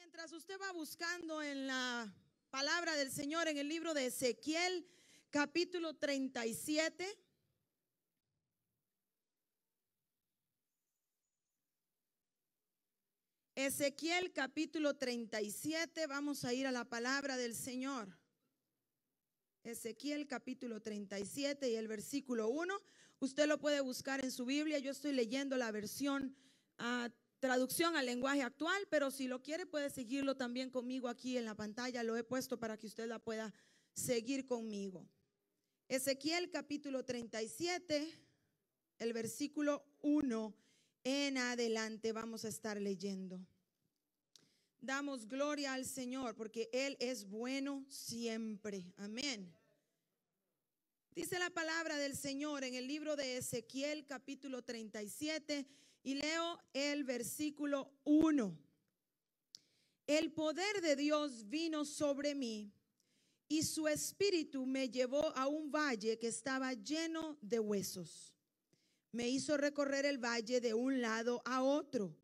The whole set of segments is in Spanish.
Mientras usted va buscando en la palabra del Señor en el libro de Ezequiel, capítulo 37. Ezequiel capítulo 37, vamos a ir a la palabra del Señor. Ezequiel capítulo 37 y el versículo 1. Usted lo puede buscar en su Biblia. Yo estoy leyendo la versión uh, traducción al lenguaje actual, pero si lo quiere puede seguirlo también conmigo aquí en la pantalla. Lo he puesto para que usted la pueda seguir conmigo. Ezequiel capítulo 37, el versículo 1 en adelante vamos a estar leyendo. Damos gloria al Señor porque Él es bueno siempre. Amén. Dice la palabra del Señor en el libro de Ezequiel capítulo 37 y leo el versículo 1. El poder de Dios vino sobre mí y su espíritu me llevó a un valle que estaba lleno de huesos. Me hizo recorrer el valle de un lado a otro.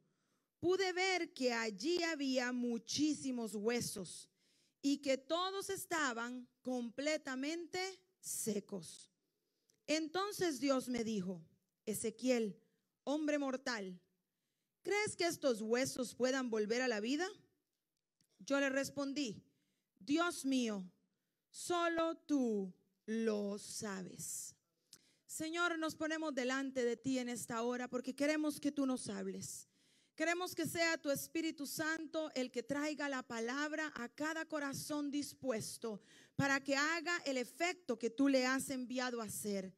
Pude ver que allí había muchísimos huesos y que todos estaban completamente secos. Entonces Dios me dijo, Ezequiel, hombre mortal, ¿crees que estos huesos puedan volver a la vida? Yo le respondí, Dios mío, solo tú lo sabes. Señor, nos ponemos delante de ti en esta hora porque queremos que tú nos hables. Queremos que sea tu Espíritu Santo el que traiga la palabra a cada corazón dispuesto para que haga el efecto que tú le has enviado a hacer.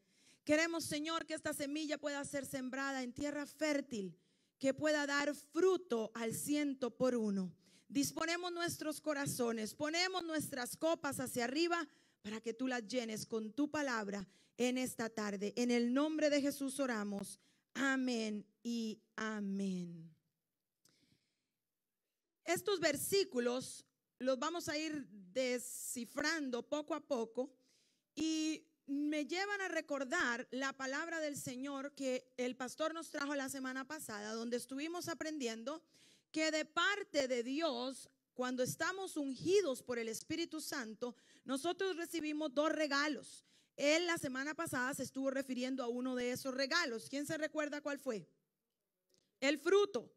Queremos, Señor, que esta semilla pueda ser sembrada en tierra fértil, que pueda dar fruto al ciento por uno. Disponemos nuestros corazones, ponemos nuestras copas hacia arriba para que tú las llenes con tu palabra en esta tarde. En el nombre de Jesús oramos. Amén y amén. Estos versículos los vamos a ir descifrando poco a poco y me llevan a recordar la palabra del Señor que el pastor nos trajo la semana pasada, donde estuvimos aprendiendo que de parte de Dios, cuando estamos ungidos por el Espíritu Santo, nosotros recibimos dos regalos. Él la semana pasada se estuvo refiriendo a uno de esos regalos. ¿Quién se recuerda cuál fue? El fruto.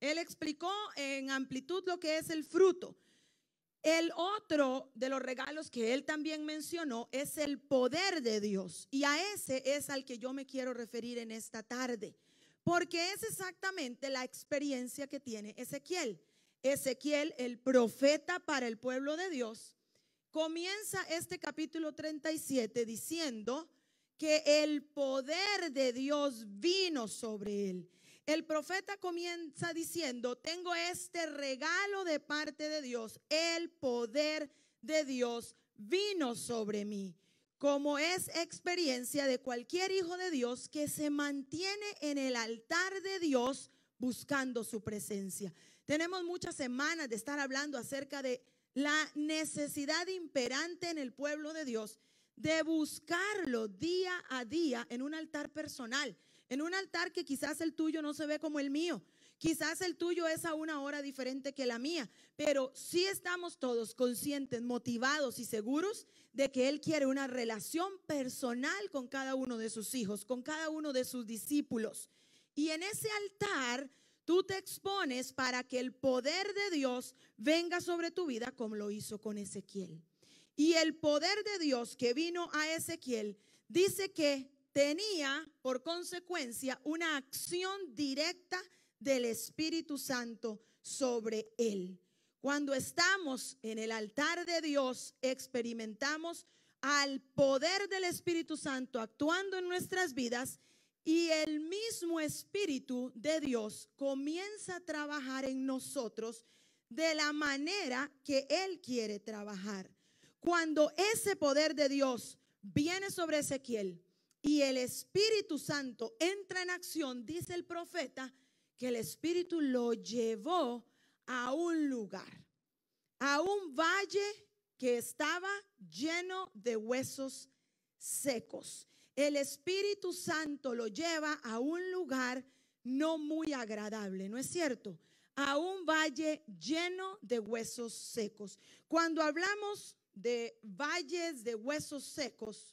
Él explicó en amplitud lo que es el fruto. El otro de los regalos que él también mencionó es el poder de Dios. Y a ese es al que yo me quiero referir en esta tarde. Porque es exactamente la experiencia que tiene Ezequiel. Ezequiel, el profeta para el pueblo de Dios, comienza este capítulo 37 diciendo que el poder de Dios vino sobre él. El profeta comienza diciendo, tengo este regalo de parte de Dios, el poder de Dios vino sobre mí, como es experiencia de cualquier hijo de Dios que se mantiene en el altar de Dios buscando su presencia. Tenemos muchas semanas de estar hablando acerca de la necesidad imperante en el pueblo de Dios de buscarlo día a día en un altar personal en un altar que quizás el tuyo no se ve como el mío. Quizás el tuyo es a una hora diferente que la mía, pero sí estamos todos conscientes, motivados y seguros de que Él quiere una relación personal con cada uno de sus hijos, con cada uno de sus discípulos. Y en ese altar tú te expones para que el poder de Dios venga sobre tu vida como lo hizo con Ezequiel. Y el poder de Dios que vino a Ezequiel dice que tenía por consecuencia una acción directa del Espíritu Santo sobre él. Cuando estamos en el altar de Dios, experimentamos al poder del Espíritu Santo actuando en nuestras vidas y el mismo Espíritu de Dios comienza a trabajar en nosotros de la manera que Él quiere trabajar. Cuando ese poder de Dios viene sobre Ezequiel, y el Espíritu Santo entra en acción, dice el profeta, que el Espíritu lo llevó a un lugar, a un valle que estaba lleno de huesos secos. El Espíritu Santo lo lleva a un lugar no muy agradable, ¿no es cierto? a un valle lleno de huesos secos. Cuando hablamos de valles de huesos secos,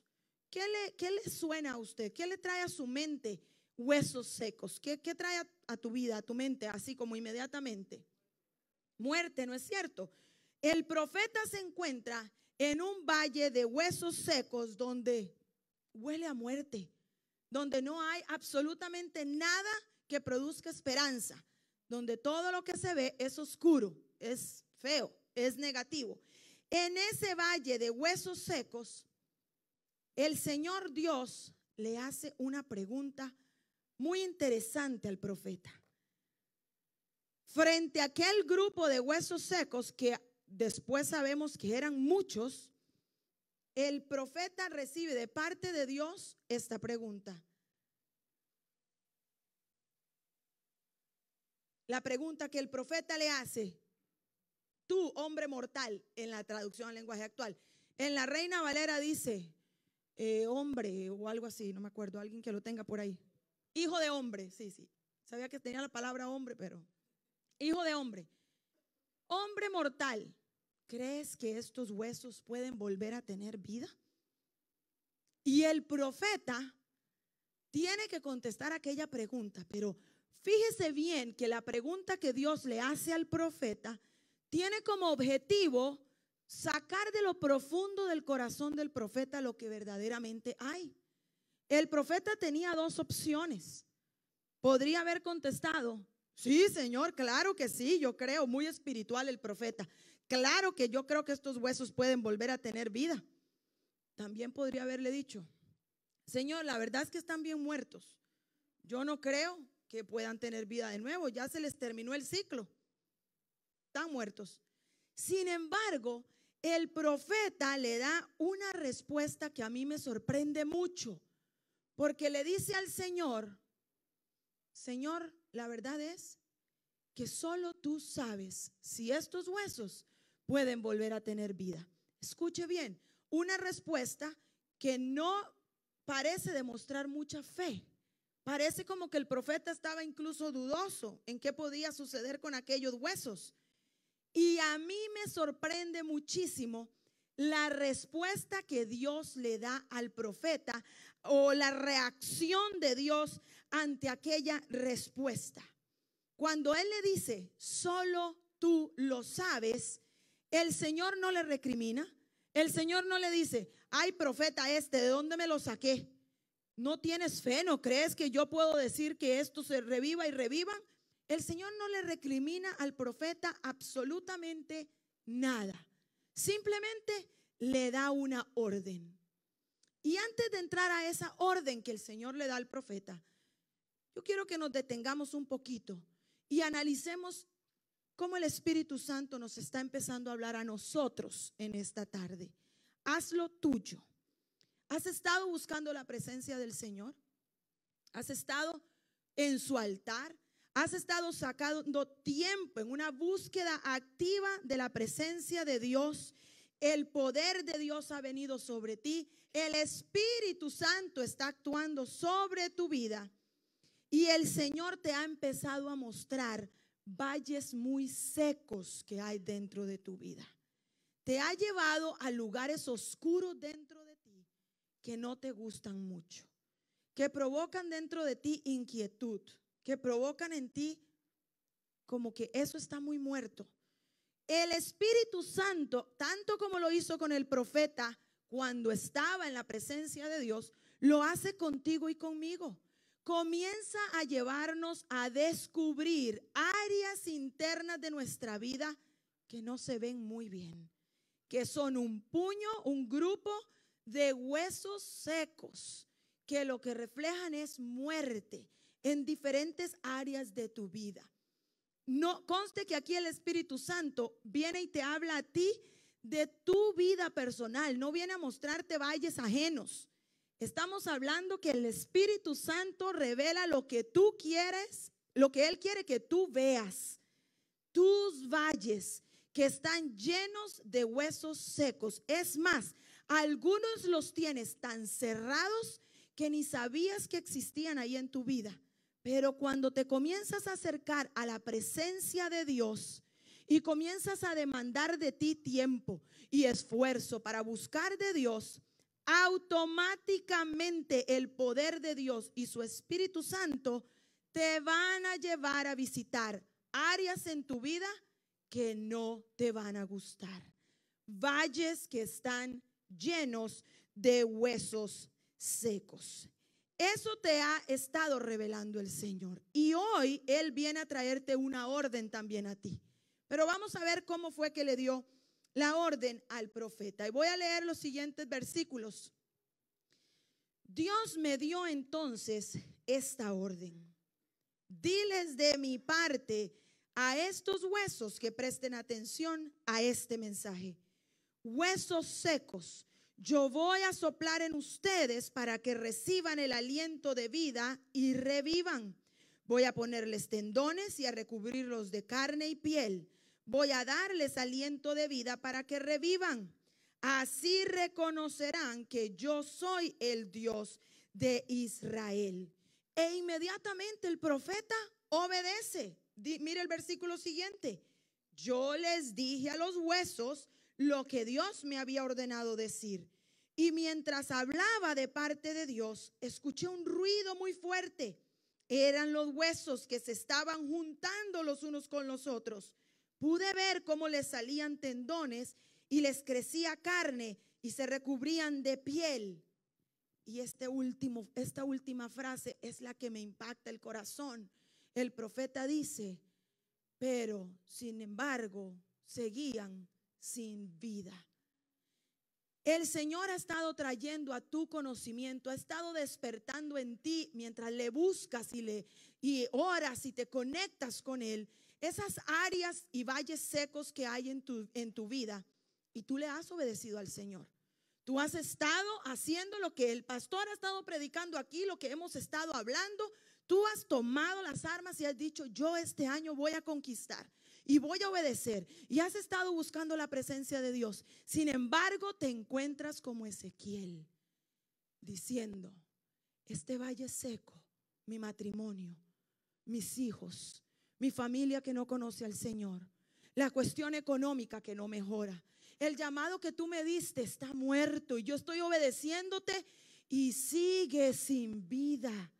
¿qué le, qué le suena a usted? ¿Qué le trae a su mente huesos secos? ¿Qué, qué trae a, a tu vida, a tu mente, así como inmediatamente? Muerte, ¿no es cierto? El profeta se encuentra en un valle de huesos secos donde huele a muerte, donde no hay absolutamente nada que produzca esperanza, donde todo lo que se ve es oscuro, es feo, es negativo. En ese valle de huesos secos, el Señor Dios le hace una pregunta muy interesante al profeta. Frente a aquel grupo de huesos secos que después sabemos que eran muchos, el profeta recibe de parte de Dios esta pregunta. La pregunta que el profeta le hace, tú, hombre mortal, en la traducción al lenguaje actual. En la Reina Valera dice, eh, hombre o algo así, no me acuerdo, alguien que lo tenga por ahí. Hijo de hombre, sí, sí. Sabía que tenía la palabra hombre, pero hijo de hombre. Hombre mortal, ¿crees que estos huesos pueden volver a tener vida? Y el profeta tiene que contestar aquella pregunta, pero fíjese bien que la pregunta que Dios le hace al profeta tiene como objetivo sacar de lo profundo del corazón del profeta lo que verdaderamente hay. El profeta tenía dos opciones. Podría haber contestado, sí, Señor, claro que sí, yo creo, muy espiritual el profeta. Claro que yo creo que estos huesos pueden volver a tener vida. También podría haberle dicho, Señor, la verdad es que están bien muertos. Yo no creo que puedan tener vida de nuevo. Ya se les terminó el ciclo. Están muertos. Sin embargo, el profeta le da una respuesta que a mí me sorprende mucho. Porque le dice al Señor, Señor, la verdad es que solo tú sabes si estos huesos pueden volver a tener vida. Escuche bien, una respuesta que no parece demostrar mucha fe. Parece como que el profeta estaba incluso dudoso en qué podía suceder con aquellos huesos. Y a mí me sorprende muchísimo la respuesta que Dios le da al profeta o la reacción de Dios ante aquella respuesta. Cuando Él le dice, solo tú lo sabes, el Señor no le recrimina. El Señor no le dice, ay profeta este, ¿de dónde me lo saqué? ¿No tienes fe? ¿No crees que yo puedo decir que esto se reviva y reviva? El Señor no le recrimina al profeta absolutamente nada. Simplemente le da una orden. Y antes de entrar a esa orden que el Señor le da al profeta, yo quiero que nos detengamos un poquito y analicemos cómo el Espíritu Santo nos está empezando a hablar a nosotros en esta tarde. Hazlo tuyo. ¿Has estado buscando la presencia del Señor? ¿Has estado en su altar? ¿Has estado sacando tiempo en una búsqueda activa de la presencia de Dios? El poder de Dios ha venido sobre ti. El Espíritu Santo está actuando sobre tu vida. Y el Señor te ha empezado a mostrar valles muy secos que hay dentro de tu vida. Te ha llevado a lugares oscuros dentro de ti que no te gustan mucho, que provocan dentro de ti inquietud, que provocan en ti como que eso está muy muerto. El Espíritu Santo, tanto como lo hizo con el profeta cuando estaba en la presencia de Dios, lo hace contigo y conmigo comienza a llevarnos a descubrir áreas internas de nuestra vida que no se ven muy bien, que son un puño, un grupo de huesos secos, que lo que reflejan es muerte en diferentes áreas de tu vida. No conste que aquí el Espíritu Santo viene y te habla a ti de tu vida personal, no viene a mostrarte valles ajenos. Estamos hablando que el Espíritu Santo revela lo que tú quieres, lo que Él quiere que tú veas. Tus valles que están llenos de huesos secos. Es más, algunos los tienes tan cerrados que ni sabías que existían ahí en tu vida. Pero cuando te comienzas a acercar a la presencia de Dios y comienzas a demandar de ti tiempo y esfuerzo para buscar de Dios, automáticamente el poder de Dios y su Espíritu Santo te van a llevar a visitar áreas en tu vida que no te van a gustar. Valles que están llenos de huesos secos. Eso te ha estado revelando el Señor. Y hoy Él viene a traerte una orden también a ti. Pero vamos a ver cómo fue que le dio la orden al profeta. Y voy a leer los siguientes versículos. Dios me dio entonces esta orden. Diles de mi parte a estos huesos que presten atención a este mensaje. Huesos secos yo voy a soplar en ustedes para que reciban el aliento de vida y revivan. Voy a ponerles tendones y a recubrirlos de carne y piel. Voy a darles aliento de vida para que revivan. Así reconocerán que yo soy el Dios de Israel. E inmediatamente el profeta obedece. mire el versículo siguiente. Yo les dije a los huesos, lo que Dios me había ordenado decir. Y mientras hablaba de parte de Dios, escuché un ruido muy fuerte. Eran los huesos que se estaban juntando los unos con los otros. Pude ver cómo les salían tendones y les crecía carne y se recubrían de piel. Y este último, esta última frase es la que me impacta el corazón. El profeta dice, pero sin embargo seguían sin vida. El Señor ha estado trayendo a tu conocimiento, ha estado despertando en ti mientras le buscas y le y oras y te conectas con él, esas áreas y valles secos que hay en tu en tu vida y tú le has obedecido al Señor. Tú has estado haciendo lo que el pastor ha estado predicando aquí, lo que hemos estado hablando. Tú has tomado las armas y has dicho, yo este año voy a conquistar y voy a obedecer. Y has estado buscando la presencia de Dios. Sin embargo, te encuentras como Ezequiel, diciendo, este valle seco, mi matrimonio, mis hijos, mi familia que no conoce al Señor, la cuestión económica que no mejora. El llamado que tú me diste está muerto y yo estoy obedeciéndote y sigue sin vida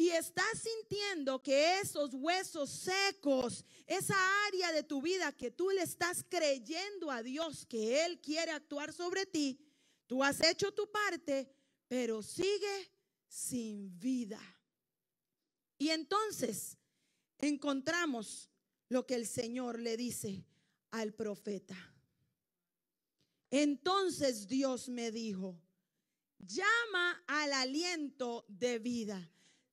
y estás sintiendo que esos huesos secos, esa área de tu vida que tú le estás creyendo a Dios que Él quiere actuar sobre ti, tú has hecho tu parte, pero sigue sin vida. Y entonces encontramos lo que el Señor le dice al profeta. Entonces Dios me dijo, llama al aliento de vida.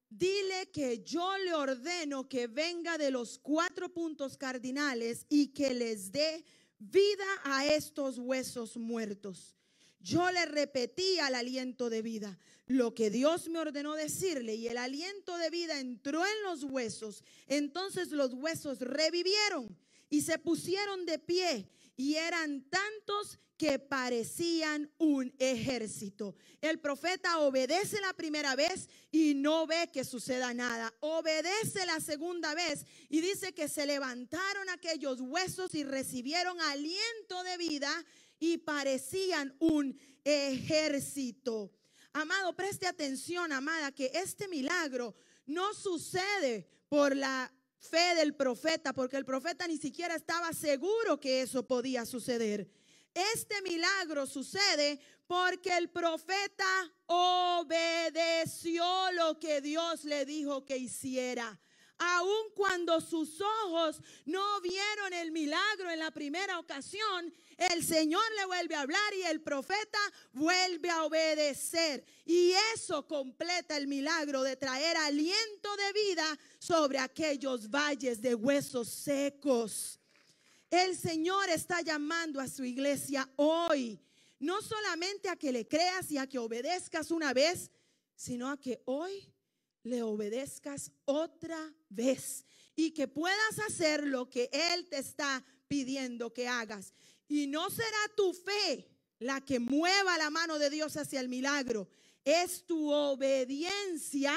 Dile que yo le ordeno que venga de los cuatro puntos cardinales y que les dé vida a estos huesos muertos. Yo le repetí al aliento de vida lo que Dios me ordenó decirle y el aliento de vida entró en los huesos. Entonces los huesos revivieron y se pusieron de pie y eran tantos que parecían un ejército. El profeta obedece la primera vez y no ve que suceda nada. Obedece la segunda vez y dice que se levantaron aquellos huesos y recibieron aliento de vida y parecían un ejército. Amado, preste atención, amada, que este milagro no sucede por la fe del profeta, porque el profeta ni siquiera estaba seguro que eso podía suceder. Este milagro sucede porque el profeta obedeció lo que Dios le dijo que hiciera. Aun cuando sus ojos no vieron el milagro en la primera ocasión, el Señor le vuelve a hablar y el profeta vuelve a obedecer. Y eso completa el milagro de traer aliento de vida sobre aquellos valles de huesos secos. El Señor está llamando a su iglesia hoy, no solamente a que le creas y a que obedezcas una vez, sino a que hoy le obedezcas otra vez y que puedas hacer lo que Él te está pidiendo que hagas. Y no será tu fe la que mueva la mano de Dios hacia el milagro, es tu obediencia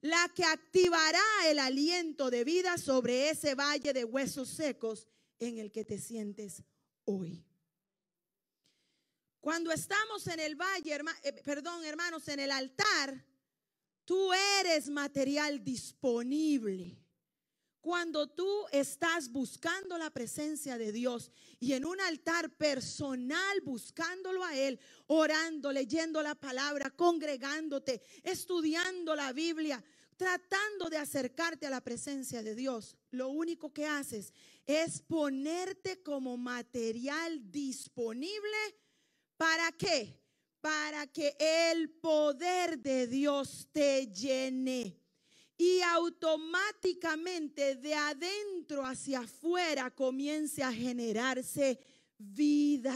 la que activará el aliento de vida sobre ese valle de huesos secos en el que te sientes hoy. Cuando estamos en el valle, eh, perdón, hermanos, en el altar, tú eres material disponible. Cuando tú estás buscando la presencia de Dios y en un altar personal buscándolo a Él, orando, leyendo la palabra, congregándote, estudiando la Biblia, tratando de acercarte a la presencia de Dios, lo único que haces es ponerte como material disponible ¿Para qué? Para que el poder de Dios te llene. Y automáticamente de adentro hacia afuera comience a generarse vida.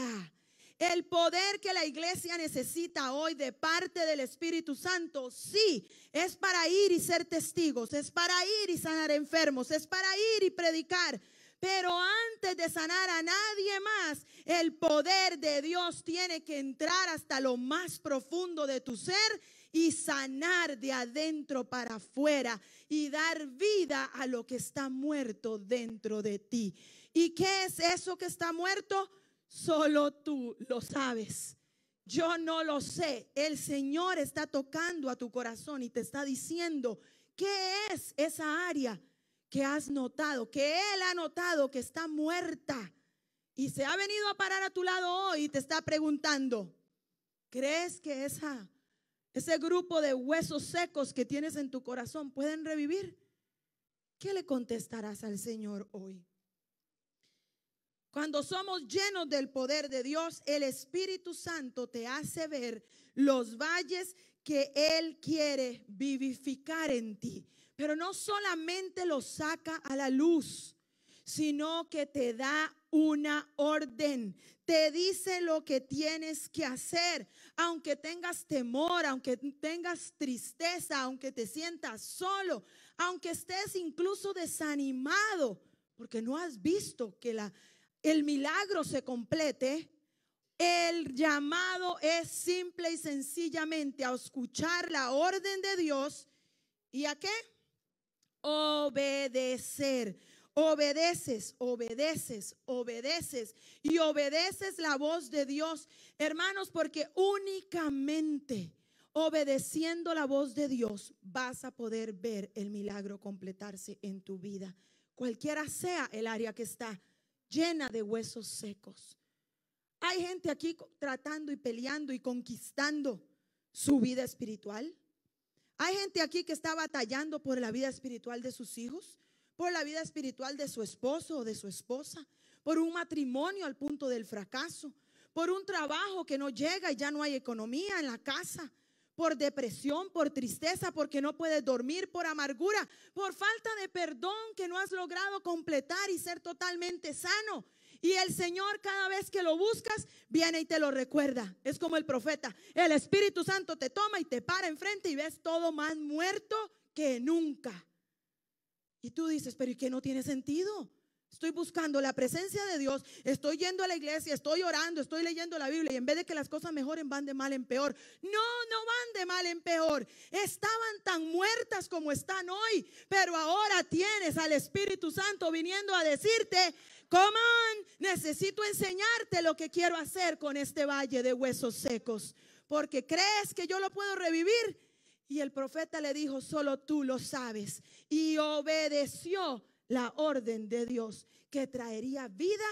El poder que la iglesia necesita hoy de parte del Espíritu Santo, sí, es para ir y ser testigos, es para ir y sanar enfermos, es para ir y predicar, pero antes de sanar a nadie más, el poder de Dios tiene que entrar hasta lo más profundo de tu ser y sanar de adentro para afuera y dar vida a lo que está muerto dentro de ti. ¿Y qué es eso que está muerto? Solo tú lo sabes. Yo no lo sé. El Señor está tocando a tu corazón y te está diciendo, ¿qué es esa área? que has notado, que Él ha notado que está muerta y se ha venido a parar a tu lado hoy y te está preguntando, ¿crees que esa, ese grupo de huesos secos que tienes en tu corazón pueden revivir? ¿Qué le contestarás al Señor hoy? Cuando somos llenos del poder de Dios, el Espíritu Santo te hace ver los valles que Él quiere vivificar en ti. Pero no solamente lo saca a la luz, sino que te da una orden. Te dice lo que tienes que hacer. Aunque tengas temor, aunque tengas tristeza, aunque te sientas solo, aunque estés incluso desanimado, porque no has visto que la, el milagro se complete. El llamado es simple y sencillamente a escuchar la orden de Dios. ¿Y a qué? obedecer. Obedeces, obedeces, obedeces y obedeces la voz de Dios, hermanos, porque únicamente obedeciendo la voz de Dios vas a poder ver el milagro completarse en tu vida, cualquiera sea el área que está llena de huesos secos. Hay gente aquí tratando y peleando y conquistando su vida espiritual. Hay gente aquí que está batallando por la vida espiritual de sus hijos, por la vida espiritual de su esposo o de su esposa, por un matrimonio al punto del fracaso, por un trabajo que no llega y ya no hay economía en la casa, por depresión, por tristeza, porque no puedes dormir, por amargura, por falta de perdón que no has logrado completar y ser totalmente sano. Y el Señor cada vez que lo buscas, viene y te lo recuerda. Es como el profeta. El Espíritu Santo te toma y te para enfrente y ves todo más muerto que nunca. Y tú dices, pero ¿y qué no tiene sentido? Estoy buscando la presencia de Dios, estoy yendo a la iglesia, estoy orando, estoy leyendo la Biblia y en vez de que las cosas mejoren van de mal en peor. No, no van de mal en peor. Estaban tan muertas como están hoy, pero ahora tienes al Espíritu Santo viniendo a decirte, Come on, necesito enseñarte lo que quiero hacer con este valle de huesos secos. Porque crees que yo lo puedo revivir. Y el profeta le dijo, solo tú lo sabes. Y obedeció la orden de Dios que traería vida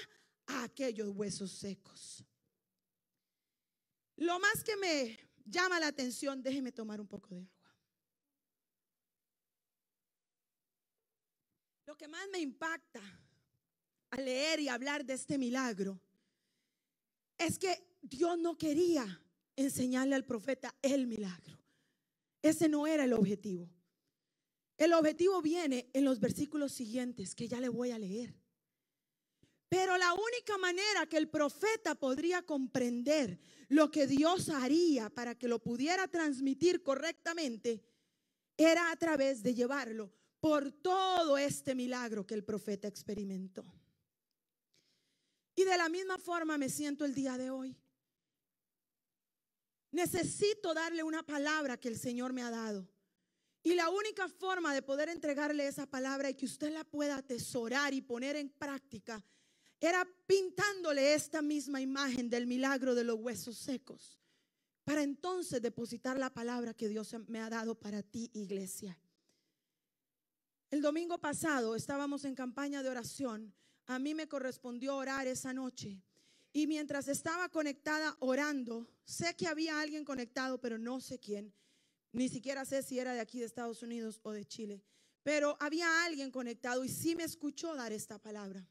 a aquellos huesos secos. Lo más que me llama la atención, déjeme tomar un poco de agua. Lo que más me impacta leer y hablar de este milagro es que Dios no quería enseñarle al profeta el milagro. Ese no era el objetivo. El objetivo viene en los versículos siguientes que ya le voy a leer. Pero la única manera que el profeta podría comprender lo que Dios haría para que lo pudiera transmitir correctamente era a través de llevarlo por todo este milagro que el profeta experimentó. Y de la misma forma me siento el día de hoy. Necesito darle una palabra que el Señor me ha dado. Y la única forma de poder entregarle esa palabra y que usted la pueda atesorar y poner en práctica era pintándole esta misma imagen del milagro de los huesos secos, para entonces depositar la palabra que Dios me ha dado para ti, iglesia. El domingo pasado estábamos en campaña de oración. A mí me correspondió orar esa noche. Y mientras estaba conectada orando, sé que había alguien conectado, pero no sé quién. Ni siquiera sé si era de aquí de Estados Unidos o de Chile. Pero había alguien conectado y sí me escuchó dar esta palabra.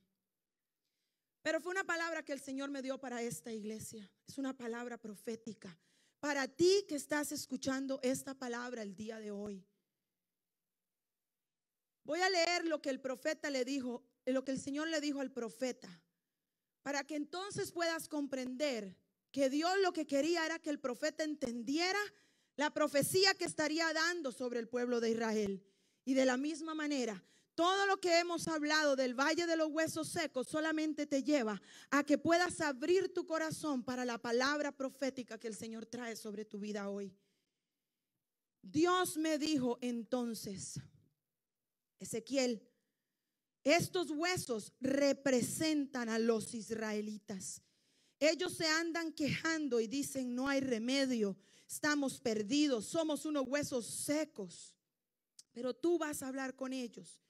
Pero fue una palabra que el Señor me dio para esta iglesia. Es una palabra profética. Para ti que estás escuchando esta palabra el día de hoy. Voy a leer lo que el profeta le dijo, lo que el Señor le dijo al profeta, para que entonces puedas comprender que Dios lo que quería era que el profeta entendiera la profecía que estaría dando sobre el pueblo de Israel. Y de la misma manera, todo lo que hemos hablado del valle de los huesos secos solamente te lleva a que puedas abrir tu corazón para la palabra profética que el Señor trae sobre tu vida hoy. Dios me dijo entonces, Ezequiel, estos huesos representan a los israelitas. Ellos se andan quejando y dicen, no hay remedio, estamos perdidos, somos unos huesos secos. Pero tú vas a hablar con ellos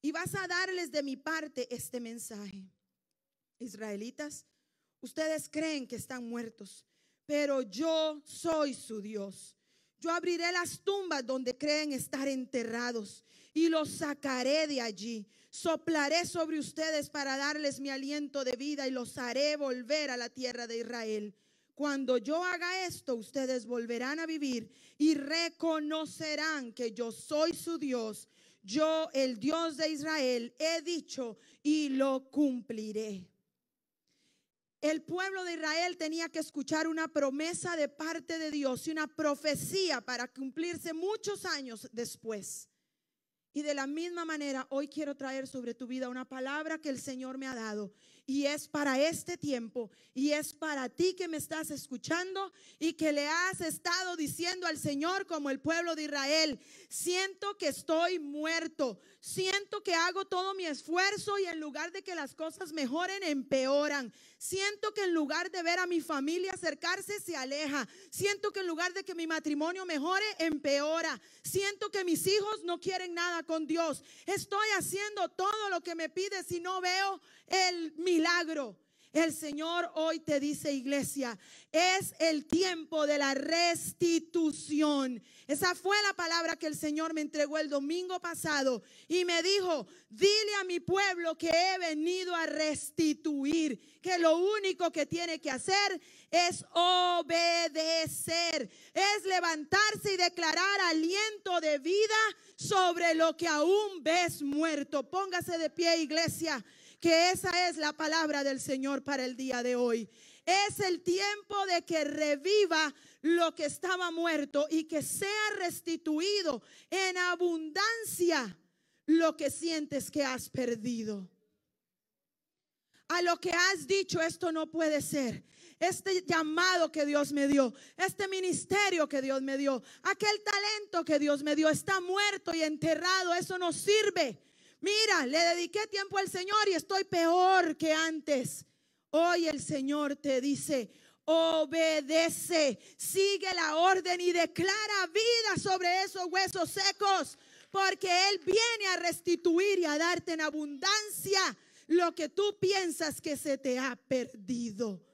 y vas a darles de mi parte este mensaje. Israelitas, ustedes creen que están muertos, pero yo soy su Dios. Yo abriré las tumbas donde creen estar enterrados y los sacaré de allí. Soplaré sobre ustedes para darles mi aliento de vida y los haré volver a la tierra de Israel. Cuando yo haga esto, ustedes volverán a vivir y reconocerán que yo soy su Dios yo, el Dios de Israel, he dicho y lo cumpliré. El pueblo de Israel tenía que escuchar una promesa de parte de Dios y una profecía para cumplirse muchos años después. Y de la misma manera, hoy quiero traer sobre tu vida una palabra que el Señor me ha dado y es para este tiempo y es para ti que me estás escuchando y que le has estado diciendo al Señor como el pueblo de Israel, siento que estoy muerto, siento que hago todo mi esfuerzo y en lugar de que las cosas mejoren, empeoran. Siento que en lugar de ver a mi familia acercarse, se aleja. Siento que en lugar de que mi matrimonio mejore, empeora. Siento que mis hijos no quieren nada con Dios. Estoy haciendo todo lo que me pides y no veo el milagro. El Señor hoy te dice, iglesia, es el tiempo de la restitución. Esa fue la palabra que el Señor me entregó el domingo pasado y me dijo, dile a mi pueblo que he venido a restituir, que lo único que tiene que hacer es obedecer, es levantarse y declarar aliento de vida sobre lo que aún ves muerto. Póngase de pie, iglesia que esa es la palabra del Señor para el día de hoy. Es el tiempo de que reviva lo que estaba muerto y que sea restituido en abundancia lo que sientes que has perdido. A lo que has dicho, esto no puede ser. Este llamado que Dios me dio, este ministerio que Dios me dio, aquel talento que Dios me dio, está muerto y enterrado, eso no sirve. Mira, le dediqué tiempo al Señor y estoy peor que antes. Hoy el Señor te dice, obedece, sigue la orden y declara vida sobre esos huesos secos, porque Él viene a restituir y a darte en abundancia lo que tú piensas que se te ha perdido.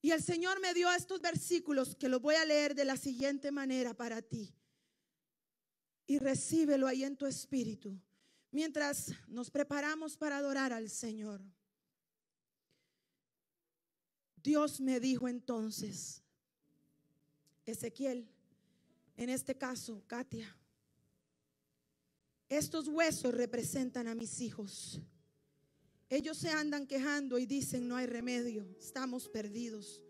Y el Señor me dio estos versículos que los voy a leer de la siguiente manera para ti. Y recíbelo ahí en tu espíritu mientras nos preparamos para adorar al Señor. Dios me dijo entonces, Ezequiel, en este caso, Katia, estos huesos representan a mis hijos. Ellos se andan quejando y dicen, no hay remedio, estamos perdidos,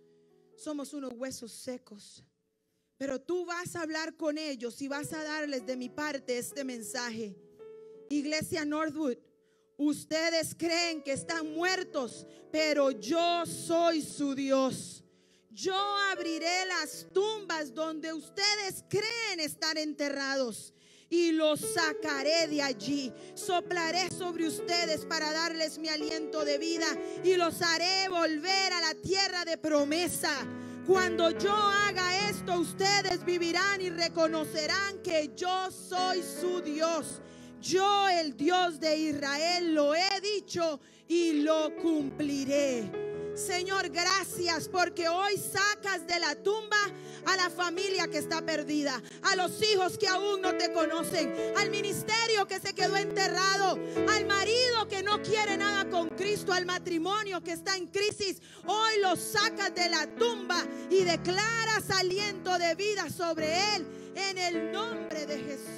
somos unos huesos secos. Pero tú vas a hablar con ellos y vas a darles de mi parte este mensaje. Iglesia Northwood, ustedes creen que están muertos, pero yo soy su Dios. yo abriré las tumbas donde ustedes creen estar enterrados y los sacaré de allí. Soplaré sobre ustedes para darles mi aliento de vida y los haré volver a la tierra de promesa. Cuando yo haga esto, ustedes vivirán y reconocerán que yo soy su Dios. Yo, el Dios de Israel, lo he dicho y lo cumpliré. Señor, gracias porque hoy sacas de la tumba a la familia que está perdida, a los hijos que aún no te conocen, al ministerio que se quedó enterrado, al marido que no quiere nada con Cristo, al matrimonio que está en crisis. Hoy lo sacas de la tumba y declaras aliento de vida sobre él en el nombre de Jesús.